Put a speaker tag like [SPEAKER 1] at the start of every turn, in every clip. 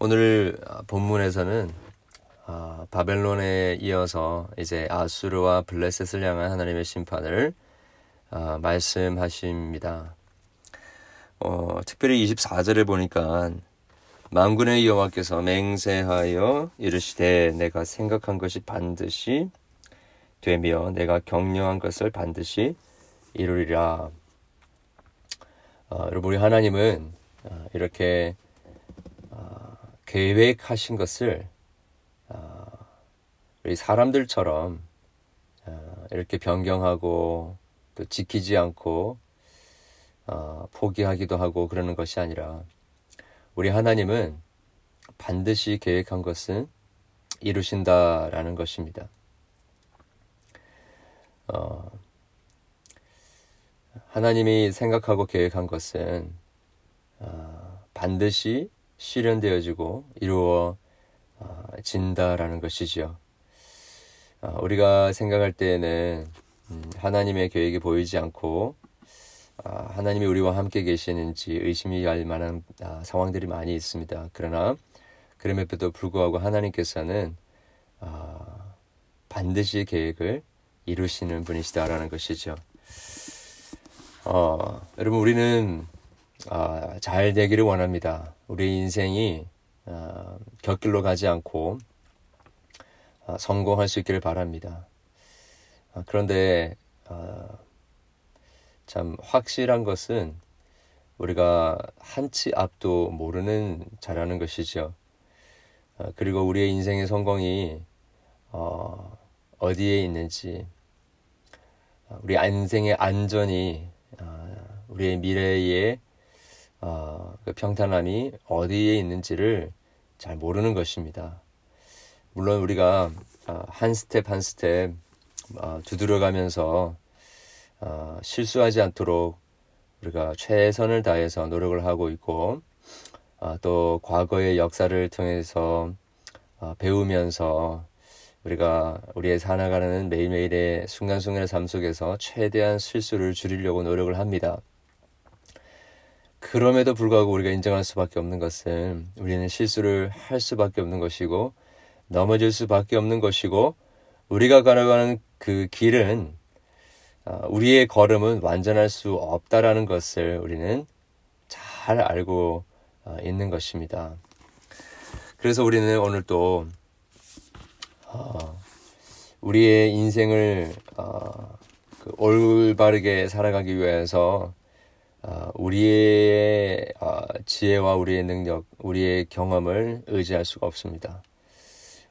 [SPEAKER 1] 오늘 본문에서는 아, 바벨론에 이어서 이제 아수르와 블레셋을 향한 하나님의 심판을 아, 말씀하십니다. 어, 특별히 24절을 보니까 만군의 여호와께서 맹세하여 이르시되 내가 생각한 것이 반드시 되며 내가 격려한 것을 반드시 이루리라. 어, 여러분 우리 하나님은 어, 이렇게 어, 계획하신 것을 어, 우리 사람들처럼 어, 이렇게 변경하고 또 지키지 않고 어, 포기하기도 하고 그러는 것이 아니라 우리 하나님은 반드시 계획한 것은 이루신다라는 것입니다. 어, 하나님이 생각하고 계획한 것은 어, 반드시 실현되어지고 이루어진다라는 것이지요. 어, 우리가 생각할 때에는 음, 하나님의 계획이 보이지 않고 아, 하나님이 우리와 함께 계시는지 의심이 갈 만한 아, 상황들이 많이 있습니다. 그러나 그럼에도 불구하고 하나님께서는 아, 반드시 계획을 이루시는 분이시다라는 것이죠. 어, 여러분 우리는 아, 잘 되기를 원합니다. 우리 인생이 아, 곁길로 가지 않고 아, 성공할 수 있기를 바랍니다. 아, 그런데 아, 참 확실한 것은 우리가 한치 앞도 모르는 자라는 것이죠. 아, 그리고 우리의 인생의 성공이 어, 어디에 있는지, 아, 우리 인생의 안전이 아, 우리의 미래의 어, 그 평탄함이 어디에 있는지를 잘 모르는 것입니다. 물론 우리가 어, 한 스텝 한 스텝 어, 두드려가면서 어, 실수하지 않도록 우리가 최선을 다해서 노력을 하고 있고 어, 또 과거의 역사를 통해서 어, 배우면서 우리가 우리의 살아가는 매일매일의 순간순간의 삶 속에서 최대한 실수를 줄이려고 노력을 합니다. 그럼에도 불구하고 우리가 인정할 수밖에 없는 것은 우리는 실수를 할 수밖에 없는 것이고 넘어질 수밖에 없는 것이고 우리가 걸어가는 그 길은 우리의 걸음은 완전할 수 없다라는 것을 우리는 잘 알고 있는 것입니다. 그래서 우리는 오늘 또 어, 우리의 인생을 어, 그 올바르게 살아가기 위해서 어, 우리의 어, 지혜와 우리의 능력, 우리의 경험을 의지할 수가 없습니다.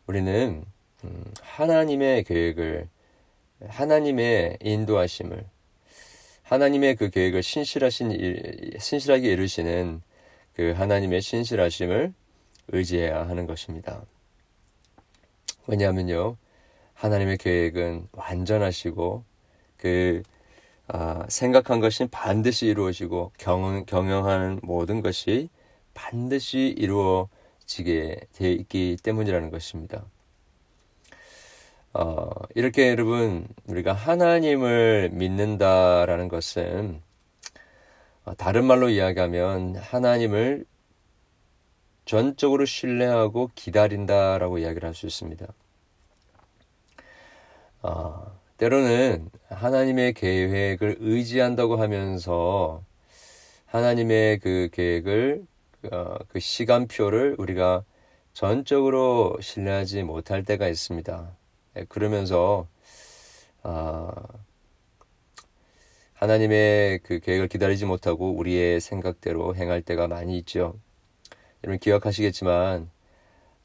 [SPEAKER 1] 우리는 음, 하나님의 계획을, 하나님의 인도하심을, 하나님의 그 계획을 신실하신 일, 신실하게 이루시는 그 하나님의 신실하심을 의지해야 하는 것입니다. 왜냐하면요, 하나님의 계획은 완전하시고 그 아, 생각한 것이 반드시 이루어지고 경, 경영하는 모든 것이 반드시 이루어지게 되어 있기 때문이라는 것입니다. 어, 이렇게 여러분 우리가 하나님을 믿는다라는 것은 어, 다른 말로 이야기하면 하나님을 전적으로 신뢰하고 기다린다라고 이야기를 할 수 있습니다. 어, 때로는 하나님의 계획을 의지한다고 하면서 하나님의 그 계획을 어, 그 시간표를 우리가 전적으로 신뢰하지 못할 때가 있습니다. 네, 그러면서 어, 하나님의 그 계획을 기다리지 못하고 우리의 생각대로 행할 때가 많이 있죠. 여러분 기억하시겠지만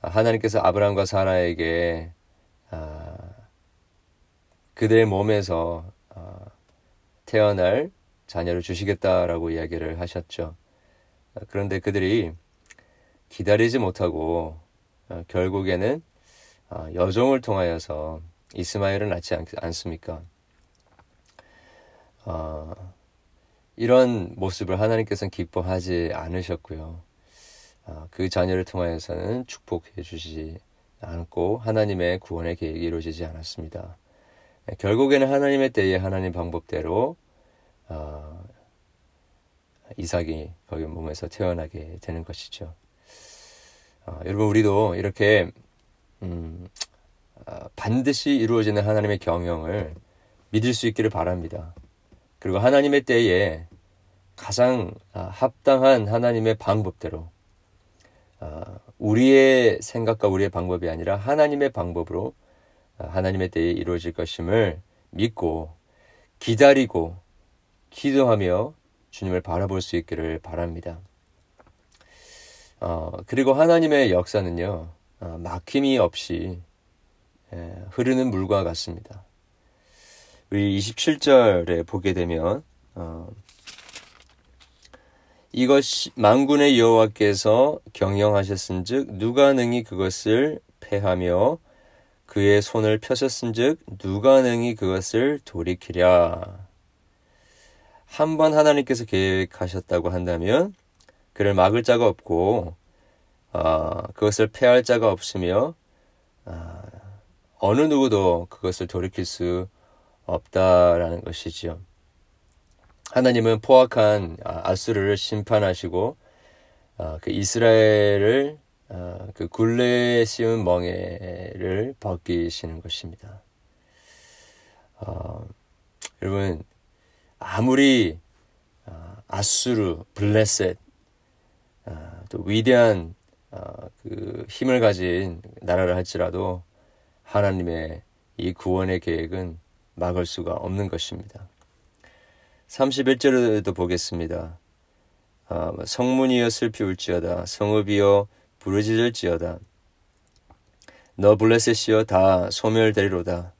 [SPEAKER 1] 하나님께서 아브라함과 사라에게 아, 그들의 몸에서 아, 태어날 자녀를 주시겠다라고 이야기를 하셨죠. 그런데 그들이 기다리지 못하고 아, 결국에는 여종을 통하여서 이스마엘을 낳지 않, 습니까 이런 모습을 하나님께서는 기뻐하지 않으셨고요. 아, 그 자녀를 통하여서는 축복해 주시지 않고 하나님의 구원의 계획이 이루어지지 않았습니다. 네, 결국에는 하나님의 때에 하나님 방법대로 어, 이삭이 거기 몸에서 태어나게 되는 것이죠. 어, 여러분 우리도 이렇게 음, 어, 반드시 이루어지는 하나님의 경영을 믿을 수 있기를 바랍니다. 그리고 하나님의 때에 가장 아, 합당한 하나님의 방법대로 아, 우리의 생각과 우리의 방법이 아니라 하나님의 방법으로 아, 하나님의 때에 이루어질 것임을 믿고 기다리고 기도하며 주님을 바라볼 수 있기를 바랍니다. 어, 그리고 하나님의 역사는요, 어, 막힘이 없이 예, 흐르는 물과 같습니다. 우리 27절에 보게 되면 어, 이것이 만군의 여호와께서 경영하셨은즉 누가 능히 그것을 패하며 그의 손을 펴셨은즉 누가 능히 그것을 돌이키랴. 한 번 하나님께서 계획하셨다고 한다면 그를 막을 자가 없고 어, 그것을 패할 자가 없으며 어, 어느 누구도 그것을 돌이킬 수 없다라는 것이지요. 하나님은 포악한 아, 아수르를 심판하시고 어, 그 이스라엘을 어, 그 굴레에 씌운 멍에를 벗기시는 것입니다. 어, 여러분 아무리 어, 아수르, 블레셋 어, 또 위대한 어, 그 힘을 가진 나라를 할지라도 하나님의 이 구원의 계획은 막을 수가 없는 것입니다. 31절에도 보겠습니다. 아, 성문이여 슬피 울지어다 성읍이여 부르짖을지어다. 너 블레셋이여 다 소멸되리로다.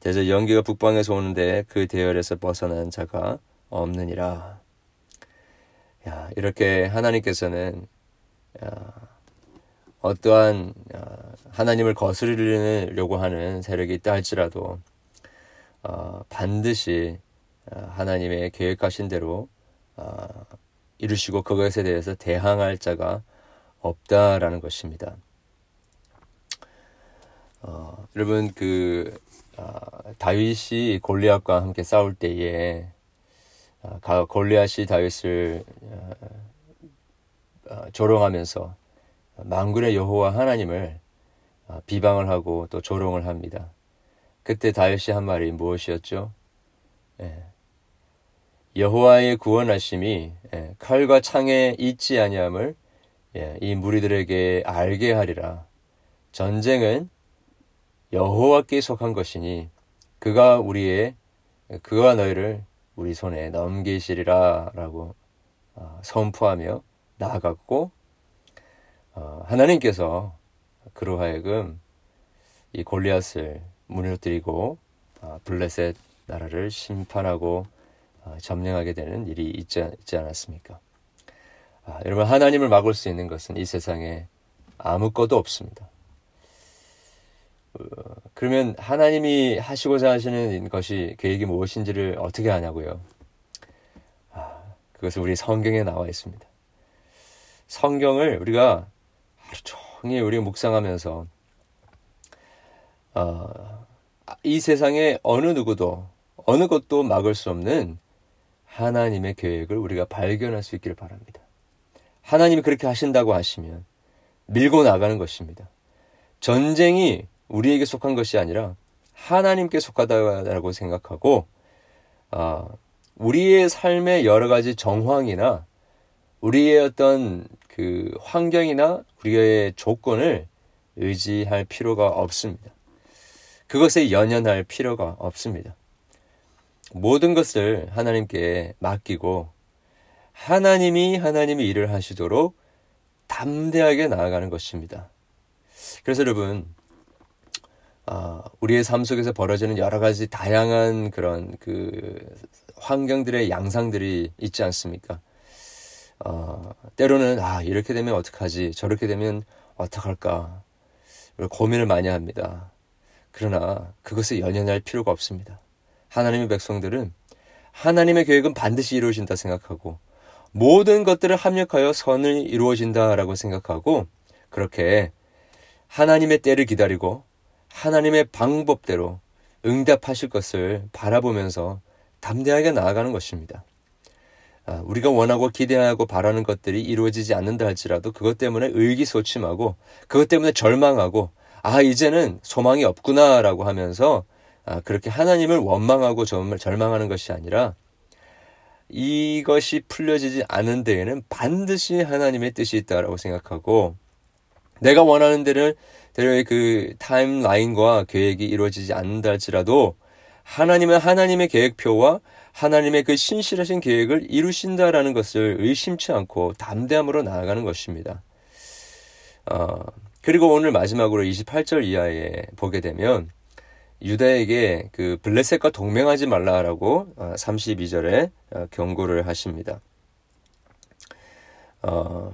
[SPEAKER 1] 대저 연기가 북방에서 오는데 그 대열에서 벗어난 자가 없느니라. 야, 이렇게 하나님께서는 야, 어떠한 하나님을 거스르려고 하는 세력이 있다 할지라도 어, 반드시 어, 하나님의 계획하신 대로 어, 이루시고 그것에 대해서 대항할 자가 없다라는 것입니다. 어, 여러분 그 어, 다윗이 골리앗과 함께 싸울 때에 어, 골리앗이 다윗을 어, 어, 조롱하면서 만군의 여호와 하나님을 어, 비방을 하고 또 조롱을 합니다. 그때 다윗이 한 말이 무엇이었죠? 예. 여호와의 구원하심이 예, 칼과 창에 있지 아니함을 예, 이 무리들에게 알게 하리라. 전쟁은 여호와께 속한 것이니 그가 우리의 그가 너희를 우리 손에 넘기시리라라고 어, 선포하며 나아갔고 어, 하나님께서 그로 하여금 이 골리앗을 무너뜨리고 어, 블레셋 나라를 심판하고 어, 점령하게 되는 일이 있지 않았습니까? 아, 여러분 하나님을 막을 수 있는 것은 이 세상에 아무것도 없습니다. 어, 그러면 하나님이 하시고자 하시는 것이 계획이 무엇인지를 어떻게 아냐고요? 아, 그것은 우리 성경에 나와 있습니다. 성경을 우리가 하루 종일 우리 묵상하면서 어, 이 세상에 어느 누구도 어느 것도 막을 수 없는 하나님의 계획을 우리가 발견할 수 있기를 바랍니다. 하나님이 그렇게 하신다고 하시면 밀고 나가는 것입니다. 전쟁이 우리에게 속한 것이 아니라 하나님께 속하다고 생각하고 어, 우리의 삶의 여러 가지 정황이나 우리의 어떤 그 환경이나 우리의 조건을 의지할 필요가 없습니다. 그것에 연연할 필요가 없습니다. 모든 것을 하나님께 맡기고 하나님이 하나님이 일을 하시도록 담대하게 나아가는 것입니다. 그래서 여러분, 어, 우리의 삶 속에서 벌어지는 여러 가지 다양한 그런 그 환경들의 양상들이 있지 않습니까? 어, 때로는 아 이렇게 되면 어떡하지 저렇게 되면 어떡할까 고민을 많이 합니다. 그러나 그것에 연연할 필요가 없습니다. 하나님의 백성들은 하나님의 계획은 반드시 이루어진다 생각하고 모든 것들을 합력하여 선을 이루어진다라고 생각하고 그렇게 하나님의 때를 기다리고 하나님의 방법대로 응답하실 것을 바라보면서 담대하게 나아가는 것입니다. 아, 우리가 원하고 기대하고 바라는 것들이 이루어지지 않는다 할지라도 그것 때문에 의기소침하고 그것 때문에 절망하고 아 이제는 소망이 없구나라고 하면서 아, 그렇게 하나님을 원망하고 절망하는 것이 아니라 이것이 풀려지지 않은 데에는 반드시 하나님의 뜻이 있다라고 생각하고 내가 원하는 데를 대로의 그 타임라인과 계획이 이루어지지 않는다 할지라도 하나님은 하나님의 계획표와 하나님의 그 신실하신 계획을 이루신다라는 것을 의심치 않고 담대함으로 나아가는 것입니다. 어, 그리고 오늘 마지막으로 28절 이하에 보게 되면 유다에게 그 블레셋과 동맹하지 말라라고 32절에 어, 어, 경고를 하십니다. 어,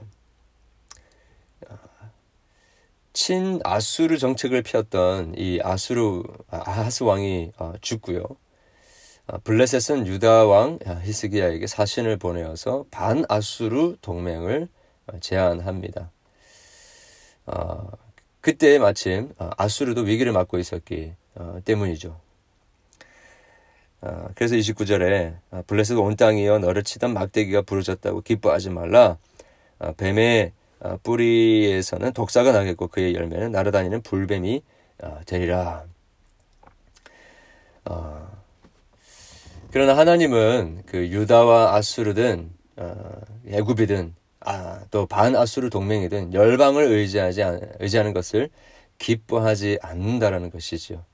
[SPEAKER 1] 친 아수르 정책을 펴던 이 아수르 아, 아하스 왕이 어, 죽고요. 블레셋은 유다 왕 히스기야에게 사신을 보내어서 반 아수르 동맹을 제안합니다. 그때 마침 아수르도 위기를 맞고 있었기 어, 때문이죠. 어, 그래서 29절에 어, 블레셋 온 땅이여 너를 치던 막대기가 부러졌다고 기뻐하지 말라. 어, 뱀의 어, 뿌리에서는 독사가 나겠고 그의 열매는 날아다니는 불뱀이 어, 되리라. 그러나 하나님은 그 유다와 아수르든 애굽이든 아, 또 반아수르 동맹이든 열방을 의지하지 의지하는 것을 기뻐하지 않는다라는 것이지요.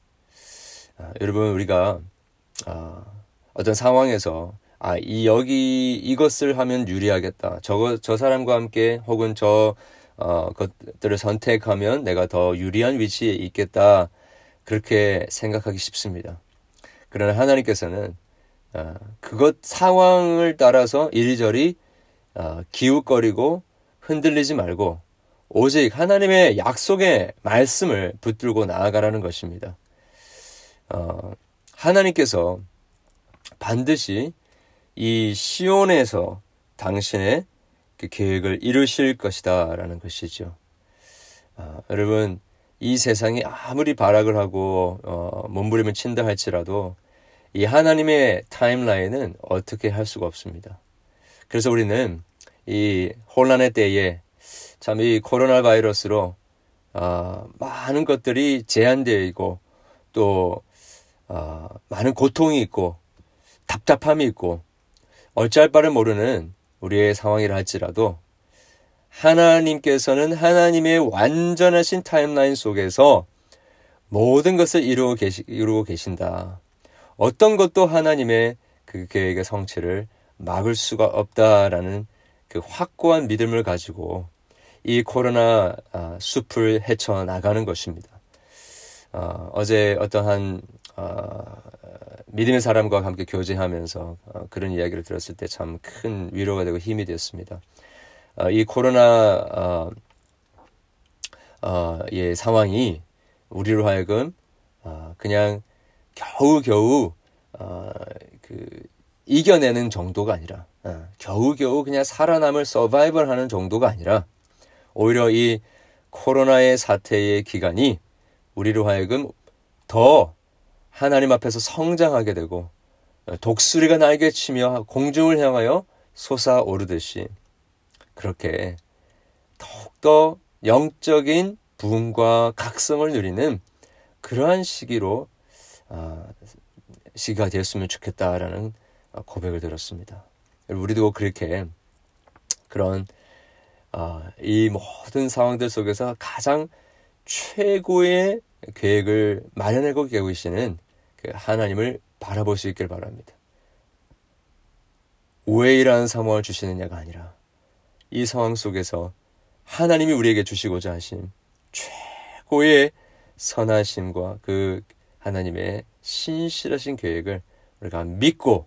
[SPEAKER 1] 아, 여러분 우리가 아, 어떤 상황에서 아, 이 여기 이것을 하면 유리하겠다. 저거 저 사람과 함께 혹은 저 어, 것들을 선택하면 내가 더 유리한 위치에 있겠다. 그렇게 생각하기 쉽습니다. 그러나 하나님께서는 어, 그것 상황을 따라서 이리저리 어, 기웃거리고 흔들리지 말고 오직 하나님의 약속의 말씀을 붙들고 나아가라는 것입니다. 어, 하나님께서 반드시 이 시온에서 당신의 그 계획을 이루실 것이다라는 것이죠. 어, 여러분 이 세상이 아무리 발악을 하고 어, 몸부림을 친다 할지라도 이 하나님의 타임라인은 어떻게 할 수가 없습니다. 그래서 우리는 이 혼란의 때에 참 이 코로나 바이러스로 어, 많은 것들이 제한되어 있고 또 어, 많은 고통이 있고 답답함이 있고 어찌할 바를 모르는 우리의 상황이라 할지라도 하나님께서는 하나님의 완전하신 타임라인 속에서 모든 것을 이루고, 계시, 이루고 계신다. 어떤 것도 하나님의 그 계획의 성취를 막을 수가 없다라는 그 확고한 믿음을 가지고 이 코로나 아, 숲을 헤쳐나가는 것입니다. 어, 제 어떤 한 어, 믿음의 사람과 함께 교제하면서 어, 그런 이야기를 들었을 때 참 큰 위로가 되고 힘이 되었습니다. 어, 이 코로나 어, 어, 의 상황이 우리로 하여금 어, 그냥 겨우겨우 어, 그 이겨내는 정도가 아니라 어, 겨우겨우 그냥 살아남을 서바이벌 하는 정도가 아니라 오히려 이 코로나의 사태의 기간이 우리로 하여금 더 하나님 앞에서 성장하게 되고 독수리가 날개 치며 공중을 향하여 솟아오르듯이 그렇게 더욱더 영적인 부흥과 각성을 누리는 그러한 시기로 아, 시기가 되었으면 좋겠다라는 고백을 들었습니다. 우리도 그렇게 그런 아, 이 모든 상황들 속에서 가장 최고의 계획을 마련하고 계시는 그 하나님을 바라볼 수 있길 바랍니다. 우회이라는 상황을 주시느냐가 아니라 이 상황 속에서 하나님이 우리에게 주시고자 하신 최고의 선하심과 그 하나님의 신실하신 계획을 우리가 믿고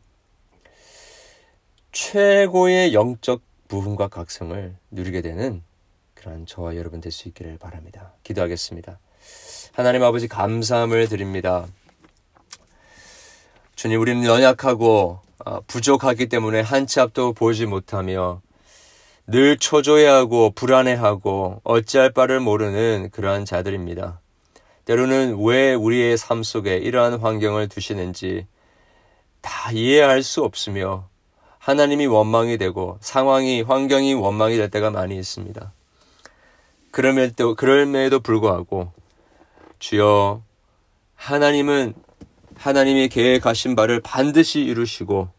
[SPEAKER 1] 최고의 영적 부흥과 각성을 누리게 되는 그러한 저와 여러분 될 수 있기를 바랍니다. 기도하겠습니다. 하나님 아버지 감사함을 드립니다. 주님, 우리는 연약하고 어, 부족하기 때문에 한 치 앞도 보지 못하며 늘 초조해하고 불안해하고 어찌할 바를 모르는 그러한 자들입니다. 때로는 왜 우리의 삶 속에 이러한 환경을 두시는지 다 이해할 수 없으며 하나님이 원망이 되고 상황이 환경이 원망이 될 때가 많이 있습니다. 그럼에도 그럼에도 불구하고 주여 하나님은 하나님이 계획하신 바를 반드시 이루시고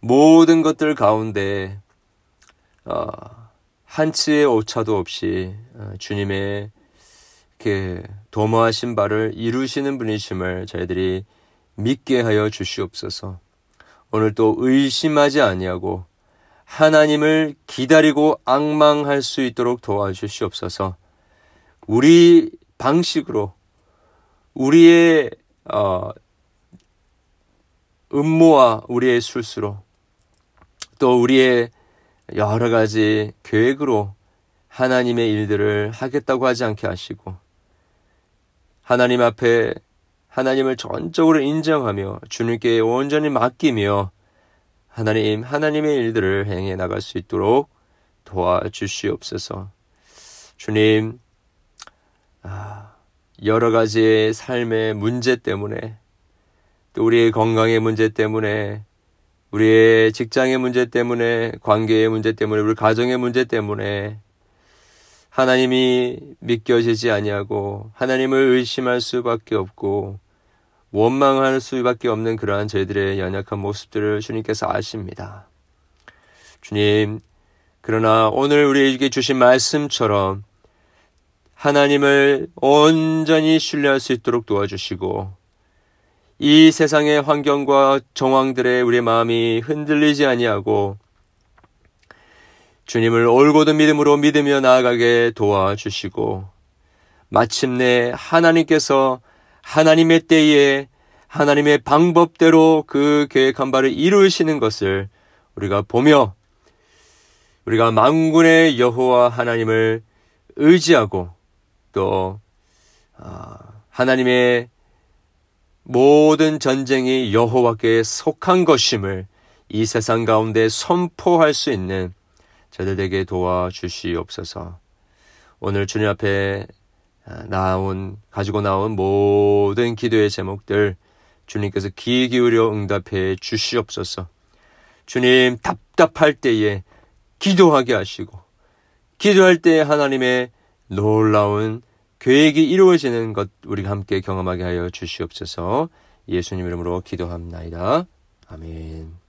[SPEAKER 1] 모든 것들 가운데 어, 한치의 오차도 없이 어, 주님의 그 도모하신 바를 이루시는 분이심을 저희들이 믿게 하여 주시옵소서. 오늘 또 의심하지 아니하고 하나님을 기다리고 악망할 수 있도록 도와주시옵소서. 우리 방식으로 우리의 어, 음모와 우리의 술수로 또 우리의 여러 가지 계획으로 하나님의 일들을 하겠다고 하지 않게 하시고 하나님 앞에 하나님을 전적으로 인정하며 주님께 온전히 맡기며 하나님 하나님의 일들을 행해 나갈 수 있도록 도와주시옵소서. 주님 아, 여러 가지의 삶의 문제 때문에 또 우리의 건강의 문제 때문에 우리의 직장의 문제 때문에 관계의 문제 때문에 우리 가정의 문제 때문에 하나님이 믿겨지지 아니하고 하나님을 의심할 수밖에 없고 원망할 수밖에 없는 그러한 저희들의 연약한 모습들을 주님께서 아십니다. 주님, 그러나 오늘 우리에게 주신 말씀처럼 하나님을 온전히 신뢰할 수 있도록 도와주시고 이 세상의 환경과 정황들에 우리의 마음이 흔들리지 아니하고 주님을 올곧은 믿음으로 믿으며 나아가게 도와주시고 마침내 하나님께서 하나님의 때에 하나님의 방법대로 그 계획한 바를 이루시는 것을 우리가 보며 우리가 망군의 여호와 하나님을 의지하고 또 아, 하나님의 모든 전쟁이 여호와께 속한 것임을 이 세상 가운데 선포할 수 있는 저들에게 도와주시옵소서. 오늘 주님 앞에 아, 나온 가지고 나온 모든 기도의 제목들 주님께서 귀 기울여 응답해 주시옵소서. 주님 답답할 때에 기도하게 하시고 기도할 때에 하나님의 놀라운 계획이 이루어지는 것 우리가 함께 경험하게 하여 주시옵소서 예수님 이름으로 기도합니다. 아멘.